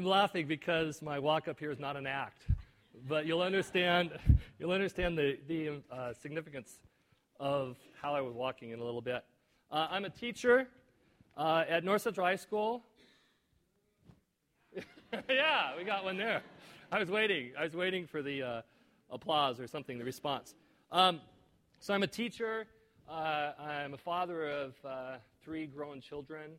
I'm laughing because my walk up here is not an act, but you'll understand. You'll understand the the uh, significance of how I was walking in a little bit. Uh, I'm a teacher uh, at North Central High School. yeah, we got one there. I was waiting. I was waiting for the uh, applause or something, the response. Um, so I'm a teacher. Uh, I'm a father of uh, three grown children.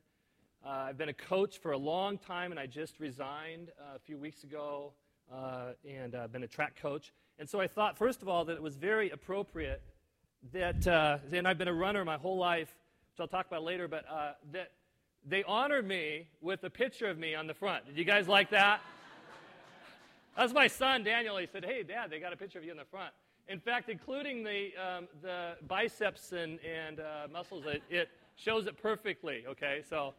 Uh, I've been a coach for a long time, and I just resigned uh, a few weeks ago, uh, and I've been a track coach. And so I thought, first of all, that it was very appropriate that, uh, and I've been a runner my whole life, which I'll talk about later, but that they honored me with a picture of me on the front. Did you guys like that? That's my son, Daniel. He said, Hey, Dad, they got a picture of you in the front. In fact, including the, um, the biceps and, and uh, muscles, it, it shows it perfectly, okay? So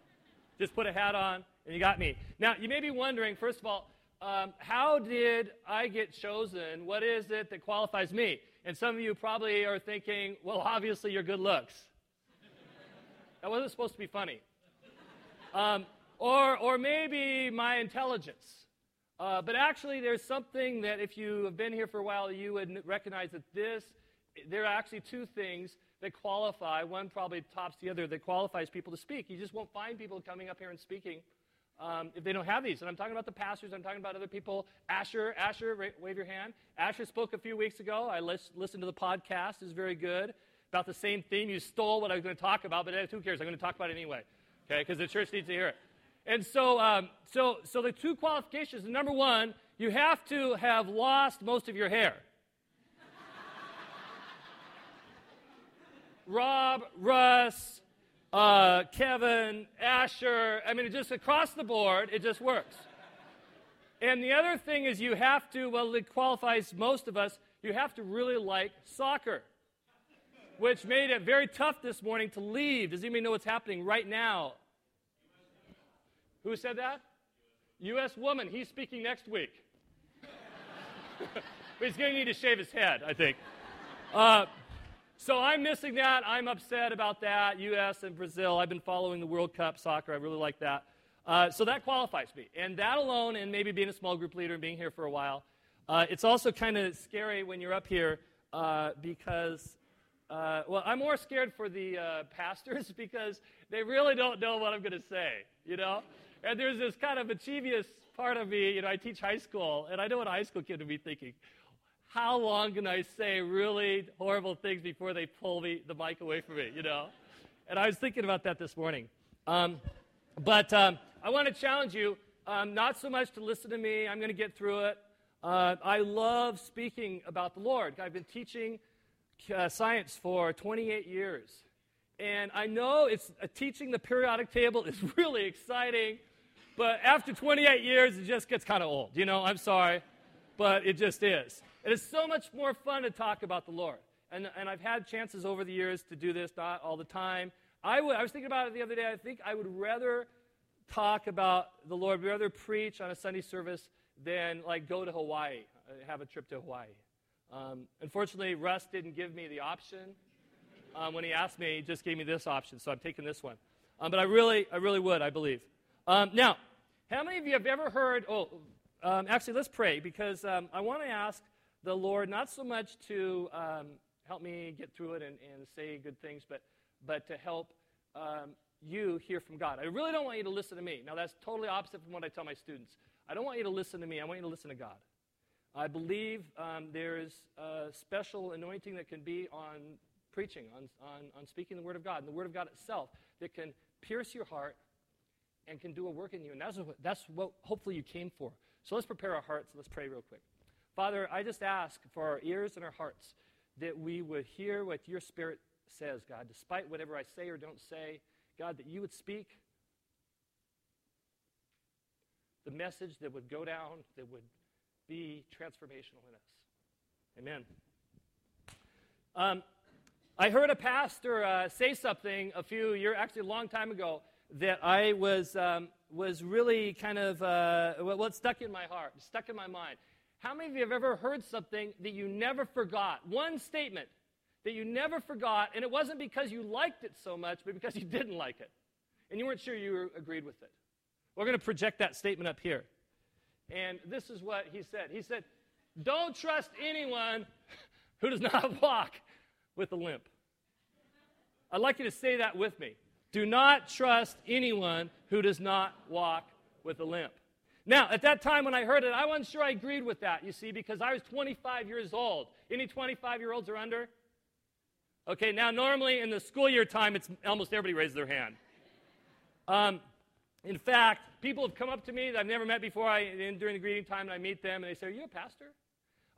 just put a hat on, and you got me. Now, you may be wondering, first of all, um, how did I get chosen? What is it that qualifies me? And some of you probably are thinking, well, obviously, your good looks. that wasn't supposed to be funny. Um, or, or maybe my intelligence. Uh, but actually, there's something that if you have been here for a while, you would recognize that this, there are actually two things that qualify. One probably tops the other that qualifies people to speak. You just won't find people coming up here and speaking um, if they don't have these. And I'm talking about the pastors. I'm talking about other people. Asher, Asher, wave your hand. Asher spoke a few weeks ago. I listened to the podcast. It's very good about the same theme. You stole what I was going to talk about, but who cares? I'm going to talk about it anyway. Okay, because the church needs to hear it. And so, um, so, so the two qualifications number one, you have to have lost most of your hair. Rob, Russ, uh, Kevin, Asher, I mean, just across the board, it just works. And the other thing is, you have to, well, it qualifies most of us, you have to really like soccer, which made it very tough this morning to leave. Does anybody know what's happening right now who said that? U.S. woman. He's speaking next week. but he's going to need to shave his head, I think. Uh, so I'm missing that. I'm upset about that. U.S. and Brazil. I've been following the World Cup soccer. I really like that. Uh, so that qualifies me. And that alone, and maybe being a small group leader and being here for a while, uh, it's also kind of scary when you're up here uh, because, uh, well, I'm more scared for the uh, pastors because they really don't know what I'm going to say, you know? And there's this kind of mischievous part of me, you know, I teach high school, and I know what a high school kid would be thinking. How long can I say really horrible things before they pull me, the mic away from me, you know? And I was thinking about that this morning. Um, but um, I want to challenge you um, not so much to listen to me, I'm going to get through it. Uh, I love speaking about the Lord. I've been teaching uh, science for 28 years. And I know it's uh, teaching the periodic table is really exciting. But after 28 years, it just gets kind of old. You know, I'm sorry, but it just is. It is so much more fun to talk about the Lord. And, and I've had chances over the years to do this, not all the time. I, would, I was thinking about it the other day. I think I would rather talk about the Lord, rather preach on a Sunday service than like go to Hawaii, uh, have a trip to Hawaii. Um, unfortunately, Russ didn't give me the option. Um, when he asked me, he just gave me this option, so I'm taking this one. Um, but I really, I really would, I believe. Um, now, how many of you have ever heard? Oh, um, actually, let's pray because um, I want to ask the Lord not so much to um, help me get through it and, and, say good things, but, but to help um, you hear from God. I really don't want you to listen to me. Now, that's totally opposite from what I tell my students. I don't want you to listen to me, I want you to listen to God. I believe um, there's a special anointing that can be on preaching, on, on, on speaking the Word of God, and the Word of God itself that can pierce your heart and can do a work in you. And that's what, that's what hopefully you came for. So let's prepare our hearts. Let's pray real quick. Father, I just ask for our ears and our hearts that we would hear what your Spirit says, God, despite whatever I say or don't say. God, that you would speak the message that would go down, that would be transformational in us. Amen. Um, I heard a pastor uh, say something a few years, actually a long time ago, that I was, um, was really kind of, uh, well, it stuck in my heart, stuck in my mind. How many of you have ever heard something that you never forgot? One statement that you never forgot, and it wasn't because you liked it so much, but because you didn't like it. And you weren't sure you agreed with it. We're going to project that statement up here. And this is what he said He said, Don't trust anyone who does not walk with a limp. I'd like you to say that with me. Do not trust anyone who does not walk with a limp. Now, at that time when I heard it, I wasn't sure I agreed with that, you see, because I was 25 years old. Any 25 year olds are under? Okay, now normally in the school year time, it's almost everybody raises their hand. Um, in fact, people have come up to me that I've never met before I, during the greeting time, and I meet them, and they say, Are you a pastor?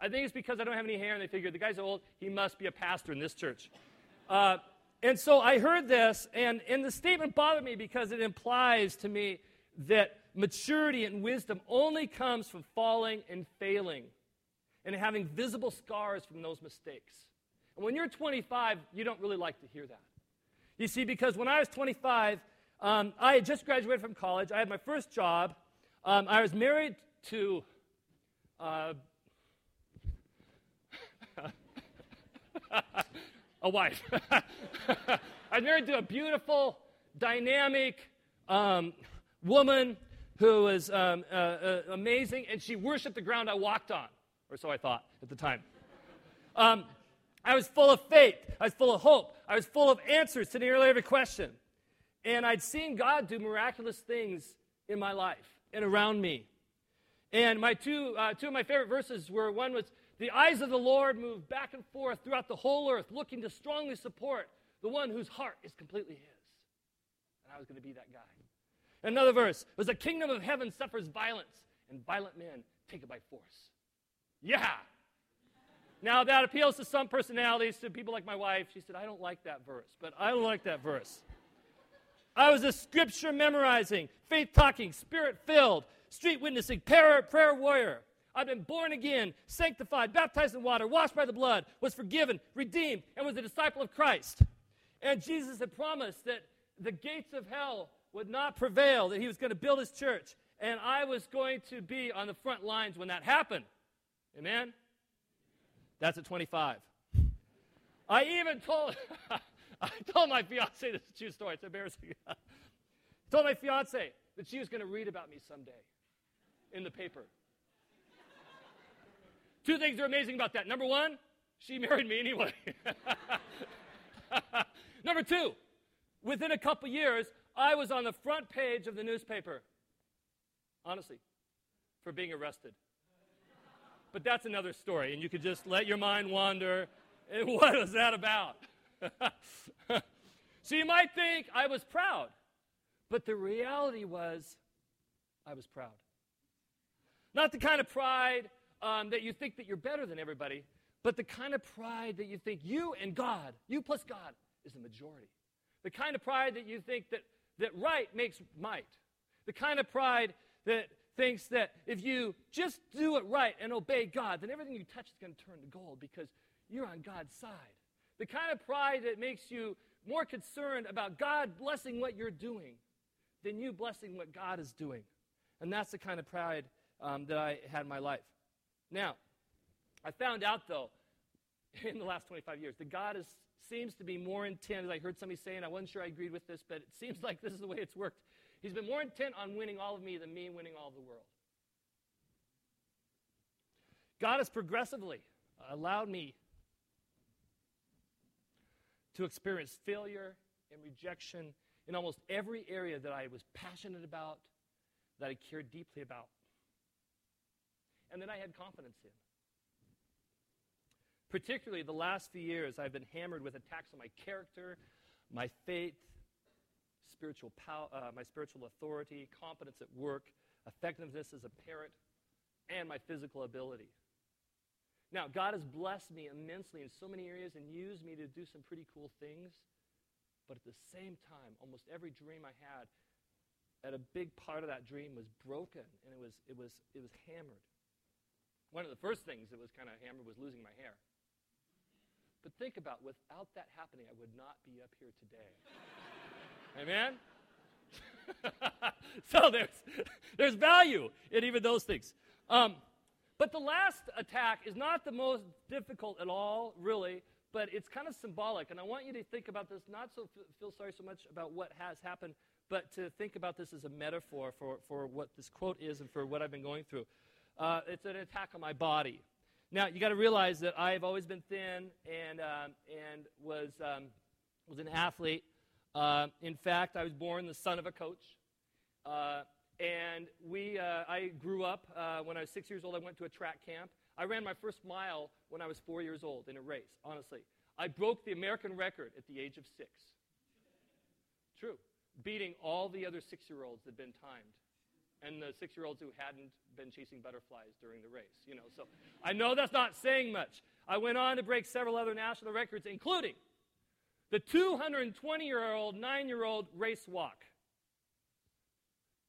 I think it's because I don't have any hair, and they figure the guy's old, he must be a pastor in this church. Uh, and so I heard this, and, and the statement bothered me because it implies to me that maturity and wisdom only comes from falling and failing and having visible scars from those mistakes. And when you're 25, you don't really like to hear that. You see, because when I was 25, um, I had just graduated from college. I had my first job. Um, I was married to uh, a wife. I was married to a beautiful, dynamic um, woman who was um, uh, uh, amazing, and she worshiped the ground I walked on, or so I thought at the time. Um, I was full of faith. I was full of hope. I was full of answers to nearly every question. And I'd seen God do miraculous things in my life and around me. And my two, uh, two of my favorite verses were one was, The eyes of the Lord move back and forth throughout the whole earth, looking to strongly support the one whose heart is completely His. And I was going to be that guy. Another verse was, The kingdom of heaven suffers violence, and violent men take it by force. Yeah. Now, that appeals to some personalities, to people like my wife. She said, I don't like that verse, but I like that verse. I was a scripture memorizing, faith talking, spirit filled, street witnessing, prayer, prayer warrior. I've been born again, sanctified, baptized in water, washed by the blood, was forgiven, redeemed, and was a disciple of Christ. And Jesus had promised that the gates of hell would not prevail, that he was going to build his church. And I was going to be on the front lines when that happened. Amen? That's at 25. I even told. I told my fiance this is a true story. It's embarrassing. I told my fiance that she was going to read about me someday in the paper. Two things are amazing about that. Number one, she married me anyway. Number two, within a couple years, I was on the front page of the newspaper. Honestly, for being arrested. But that's another story, and you could just let your mind wander. And what was that about? so you might think I was proud, but the reality was I was proud. Not the kind of pride um, that you think that you're better than everybody, but the kind of pride that you think you and God, you plus God, is the majority. The kind of pride that you think that, that right makes might. The kind of pride that thinks that if you just do it right and obey God, then everything you touch is going to turn to gold because you're on God's side. The kind of pride that makes you more concerned about God blessing what you're doing than you blessing what God is doing. And that's the kind of pride um, that I had in my life. Now, I found out, though, in the last 25 years, that God is, seems to be more intent, as I heard somebody saying, I wasn't sure I agreed with this, but it seems like this is the way it's worked. He's been more intent on winning all of me than me winning all of the world. God has progressively allowed me to experience failure and rejection in almost every area that I was passionate about, that I cared deeply about, and that I had confidence in. Particularly the last few years, I've been hammered with attacks on my character, my faith, spiritual power, uh, my spiritual authority, competence at work, effectiveness as a parent, and my physical ability. Now, God has blessed me immensely in so many areas and used me to do some pretty cool things. But at the same time, almost every dream I had, at a big part of that dream was broken and it was, it was, it was hammered. One of the first things that was kind of hammered was losing my hair. But think about, without that happening, I would not be up here today. Amen? so there's, there's value in even those things. Um, but the last attack is not the most difficult at all, really, but it's kind of symbolic. And I want you to think about this, not so feel sorry so much about what has happened, but to think about this as a metaphor for, for what this quote is and for what I've been going through. Uh, it's an attack on my body. Now, you got to realize that I've always been thin and, um, and was, um, was an athlete. Uh, in fact, I was born the son of a coach. Uh, and we, uh, I grew up uh, when I was six years old. I went to a track camp. I ran my first mile when I was four years old in a race, honestly. I broke the American record at the age of six. True. Beating all the other six year olds that had been timed and the six year olds who hadn't been chasing butterflies during the race. You know, so I know that's not saying much. I went on to break several other national records, including the 220 year old, nine year old race walk.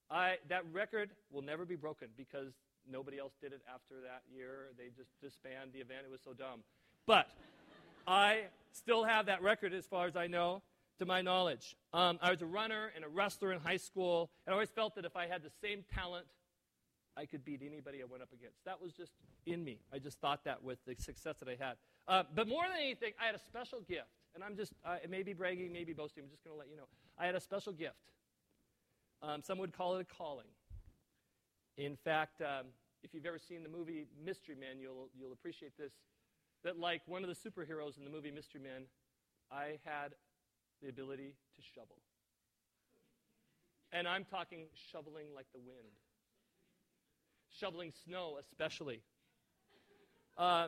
I, that record will never be broken because nobody else did it after that year. They just disbanded the event. It was so dumb. But I still have that record as far as I know, to my knowledge. Um, I was a runner and a wrestler in high school, and I always felt that if I had the same talent, I could beat anybody I went up against. That was just in me. I just thought that with the success that I had. Uh, but more than anything, I had a special gift. And I'm just, uh, maybe bragging, maybe boasting. I'm just going to let you know. I had a special gift. Um, some would call it a calling. In fact, um, if you've ever seen the movie Mystery Men, you'll, you'll appreciate this. That, like one of the superheroes in the movie Mystery Men, I had the ability to shovel. And I'm talking shoveling like the wind, shoveling snow, especially. Uh,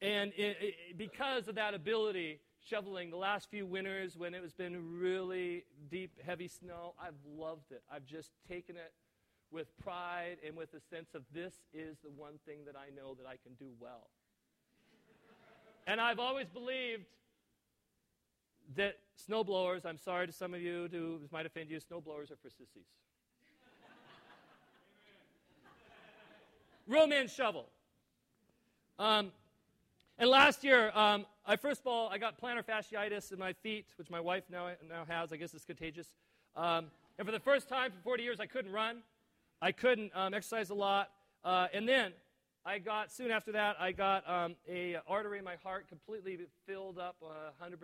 and it, it, because of that ability, shoveling the last few winters when it has been really deep, heavy snow, I've loved it. I've just taken it with pride and with a sense of this is the one thing that I know that I can do well. and I've always believed that snowblowers, I'm sorry to some of you who might offend you, snowblowers are for sissies. Men shovel. Um, and last year, um, I first of all, I got plantar fasciitis in my feet, which my wife now, now has. I guess it's contagious. Um, and for the first time for 40 years, I couldn't run. I couldn't um, exercise a lot. Uh, and then I got, soon after that, I got um, a artery in my heart completely filled up uh, 100%.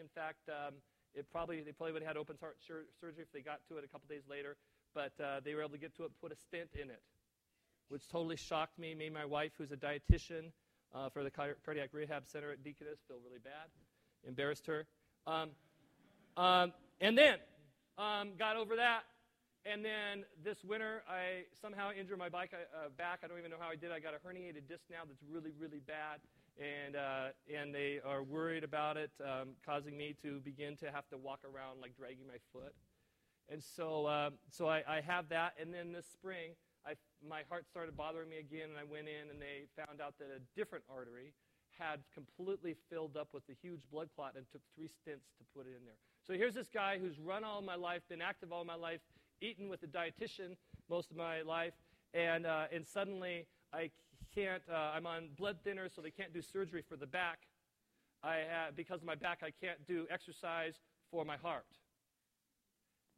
In fact, um, it probably, they probably would have had open heart sur- surgery if they got to it a couple days later. But uh, they were able to get to it, put a stent in it, which totally shocked me, made my wife, who's a dietitian, uh, for the cardiac rehab center at Deaconess feel really bad, embarrassed her. Um, um, and then um, got over that. And then this winter, I somehow injured my bike, uh, back. I don't even know how I did. I got a herniated disc now that's really, really bad. And, uh, and they are worried about it, um, causing me to begin to have to walk around like dragging my foot. And so, uh, so I, I have that. And then this spring, I, my heart started bothering me again, and I went in and they found out that a different artery had completely filled up with a huge blood clot and took three stents to put it in there. So here's this guy who's run all my life, been active all my life, eaten with a dietitian most of my life, and, uh, and suddenly I can't, uh, I'm on blood thinners, so they can't do surgery for the back. I, uh, because of my back, I can't do exercise for my heart.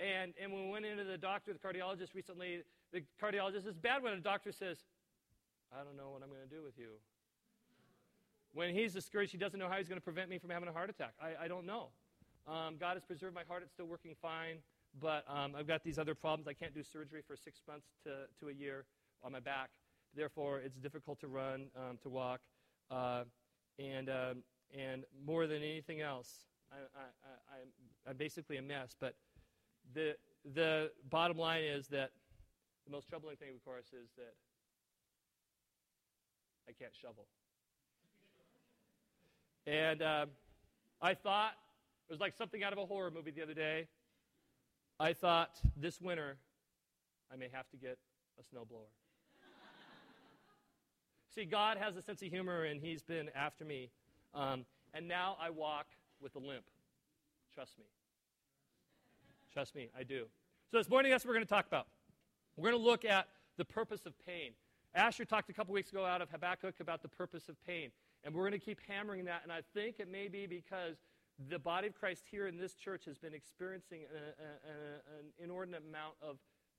And, and when we went into the doctor, the cardiologist recently, the cardiologist is bad when a doctor says, I don't know what I'm going to do with you. When he's discouraged, he doesn't know how he's going to prevent me from having a heart attack. I, I don't know. Um, God has preserved my heart. It's still working fine. But um, I've got these other problems. I can't do surgery for six months to, to a year on my back. Therefore, it's difficult to run, um, to walk. Uh, and, um, and more than anything else, I, I'm basically a mess. But the, the bottom line is that the most troubling thing, of course, is that I can't shovel. And uh, I thought, it was like something out of a horror movie the other day. I thought this winter I may have to get a snowblower. See, God has a sense of humor, and He's been after me. Um, and now I walk with a limp. Trust me. Trust me, I do. So this morning, that's what we're going to talk about. We're going to look at the purpose of pain. Asher talked a couple weeks ago out of Habakkuk about the purpose of pain. And we're going to keep hammering that. And I think it may be because the body of Christ here in this church has been experiencing a, a, a, an inordinate amount of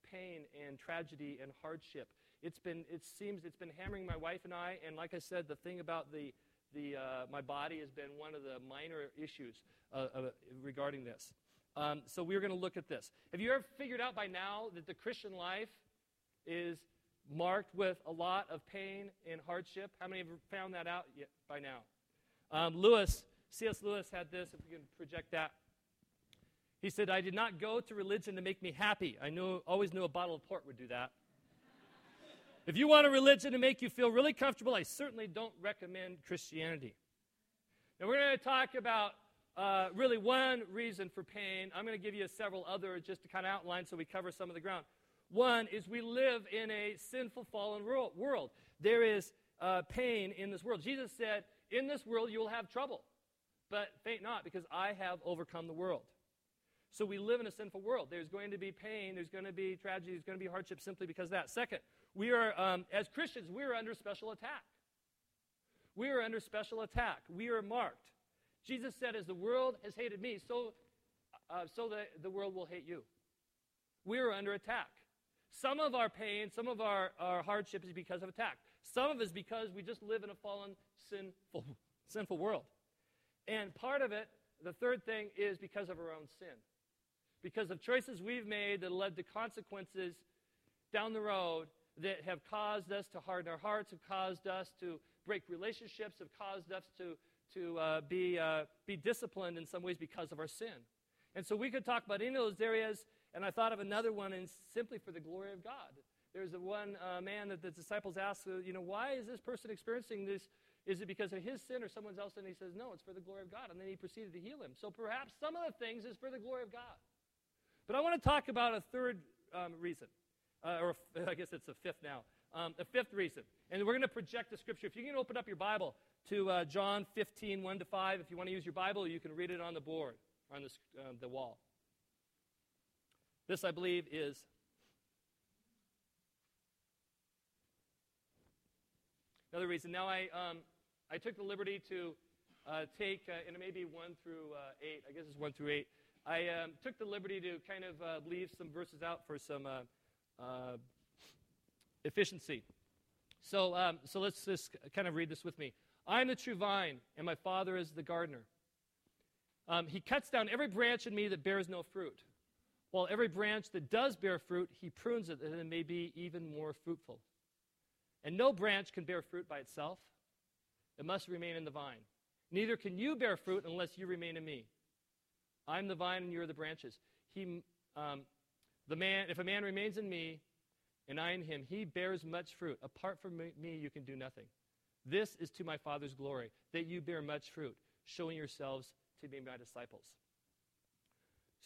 pain and tragedy and hardship. It's been, it seems, it's been hammering my wife and I. And like I said, the thing about the, the, uh, my body has been one of the minor issues uh, uh, regarding this. Um, so we're going to look at this. Have you ever figured out by now that the Christian life is marked with a lot of pain and hardship? How many have found that out yet by now? Um, Lewis, C.S. Lewis had this, if we can project that. He said, I did not go to religion to make me happy. I knew, always knew a bottle of port would do that. if you want a religion to make you feel really comfortable, I certainly don't recommend Christianity. Now, we're going to talk about uh, really one reason for pain. I'm going to give you several others just to kind of outline so we cover some of the ground. One is we live in a sinful, fallen world. There is uh, pain in this world. Jesus said, In this world you will have trouble, but faint not, because I have overcome the world. So we live in a sinful world. There's going to be pain, there's going to be tragedy, there's going to be hardship simply because of that. Second, we are, um, as Christians, we are under special attack. We are under special attack. We are marked. Jesus said, As the world has hated me, so, uh, so the, the world will hate you. We are under attack. Some of our pain, some of our, our hardship is because of attack. Some of it is because we just live in a fallen, sinful, sinful world. And part of it, the third thing, is because of our own sin because of choices we've made that led to consequences down the road that have caused us to harden our hearts, have caused us to break relationships, have caused us to, to uh, be, uh, be disciplined in some ways because of our sin. And so we could talk about any of those areas, and I thought of another one, and simply for the glory of God. There's a one uh, man that the disciples asked, uh, you know, why is this person experiencing this? Is it because of his sin or someone else? And he says, no, it's for the glory of God. And then he proceeded to heal him. So perhaps some of the things is for the glory of God. But I want to talk about a third um, reason, uh, or I guess it's a fifth now. Um, a fifth reason. And we're going to project the scripture. If you can open up your Bible to uh, John 15, 1 to 5. If you want to use your Bible, you can read it on the board, on the, uh, the wall. This, I believe, is another reason. Now, I, um, I took the liberty to uh, take, uh, and it may be 1 through uh, 8, I guess it's 1 through 8. I um, took the liberty to kind of uh, leave some verses out for some uh, uh, efficiency. So, um, so let's just kind of read this with me. I am the true vine, and my Father is the gardener. Um, he cuts down every branch in me that bears no fruit, while every branch that does bear fruit, he prunes it that it may be even more fruitful. And no branch can bear fruit by itself, it must remain in the vine. Neither can you bear fruit unless you remain in me. I'm the vine and you're the branches. He, um, the man, if a man remains in me and I in him, he bears much fruit. Apart from me, you can do nothing. This is to my Father's glory, that you bear much fruit, showing yourselves to be my disciples.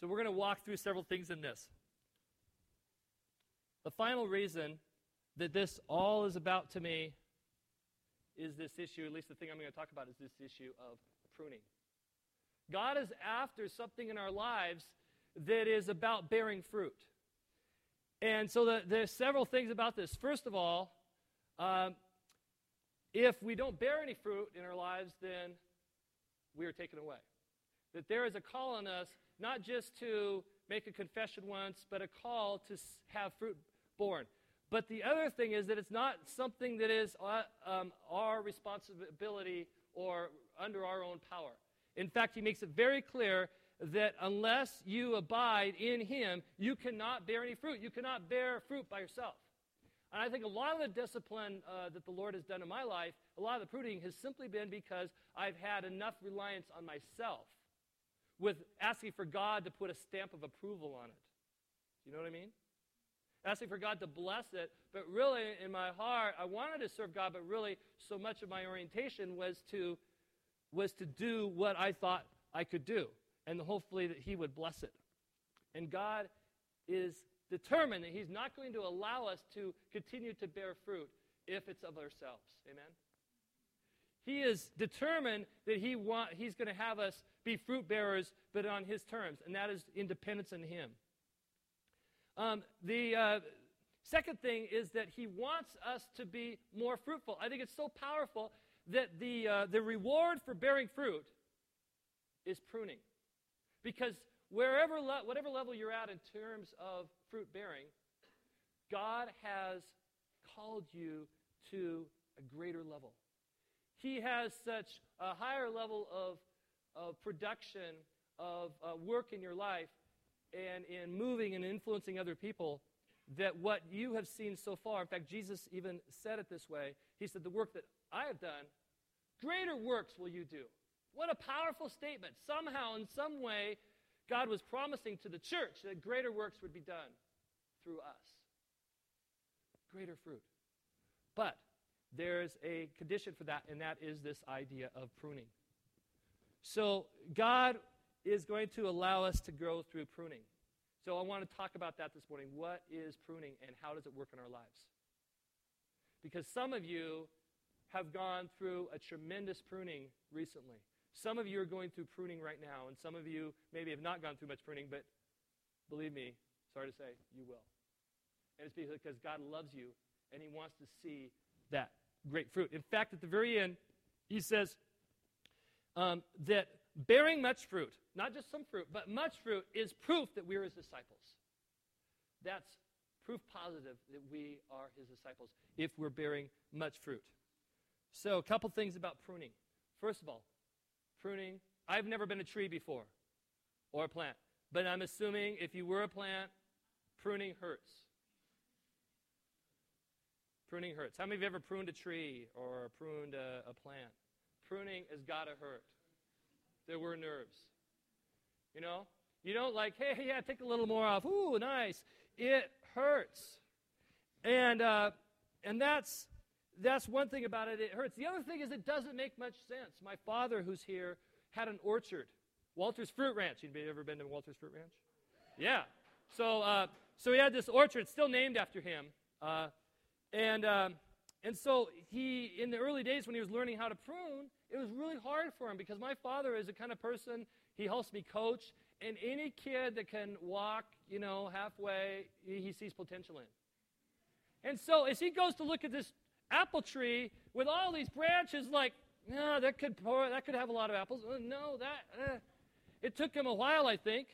So we're going to walk through several things in this. The final reason that this all is about to me is this issue, at least the thing I'm going to talk about is this issue of pruning. God is after something in our lives that is about bearing fruit. And so the, there's several things about this. First of all, um, if we don't bear any fruit in our lives, then we are taken away. That there is a call on us not just to make a confession once, but a call to have fruit born. But the other thing is that it's not something that is uh, um, our responsibility or under our own power. In fact, he makes it very clear that unless you abide in him, you cannot bear any fruit. You cannot bear fruit by yourself. And I think a lot of the discipline uh, that the Lord has done in my life, a lot of the pruning has simply been because I've had enough reliance on myself with asking for God to put a stamp of approval on it. Do you know what I mean? Asking for God to bless it, but really in my heart, I wanted to serve God, but really so much of my orientation was to was to do what I thought I could do, and hopefully that He would bless it. And God is determined that He's not going to allow us to continue to bear fruit if it's of ourselves. Amen? He is determined that he want, He's going to have us be fruit bearers, but on His terms, and that is independence in Him. Um, the uh, second thing is that He wants us to be more fruitful. I think it's so powerful that the, uh, the reward for bearing fruit is pruning. Because wherever le- whatever level you're at in terms of fruit bearing, God has called you to a greater level. He has such a higher level of, of production, of uh, work in your life and in moving and influencing other people that what you have seen so far, in fact, Jesus even said it this way He said, The work that I have done, greater works will you do. What a powerful statement. Somehow, in some way, God was promising to the church that greater works would be done through us. Greater fruit. But there's a condition for that, and that is this idea of pruning. So, God is going to allow us to grow through pruning. So I want to talk about that this morning. What is pruning and how does it work in our lives? Because some of you have gone through a tremendous pruning recently. Some of you are going through pruning right now, and some of you maybe have not gone through much pruning, but believe me, sorry to say, you will. And it's because God loves you and He wants to see that great fruit. In fact, at the very end, He says um, that bearing much fruit, not just some fruit, but much fruit, is proof that we're his disciples. That's proof positive that we are his disciples if we're bearing much fruit. So, a couple things about pruning. First of all, pruning, I've never been a tree before or a plant, but I'm assuming if you were a plant, pruning hurts. Pruning hurts. How many of you ever pruned a tree or pruned a, a plant? Pruning has got to hurt there were nerves. You know? You don't like, hey, yeah, take a little more off. Ooh, nice. It hurts. And, uh, and that's, that's one thing about it. It hurts. The other thing is it doesn't make much sense. My father, who's here, had an orchard, Walter's Fruit Ranch. Anybody ever been to Walter's Fruit Ranch? Yeah. So, uh, so he had this orchard, still named after him. Uh, and, um, and so he, in the early days when he was learning how to prune, it was really hard for him because my father is the kind of person, he helps me coach, and any kid that can walk, you know, halfway, he sees potential in. And so as he goes to look at this apple tree with all these branches, like, no, that could pour, that could have a lot of apples. Uh, no, that. Uh. It took him a while, I think,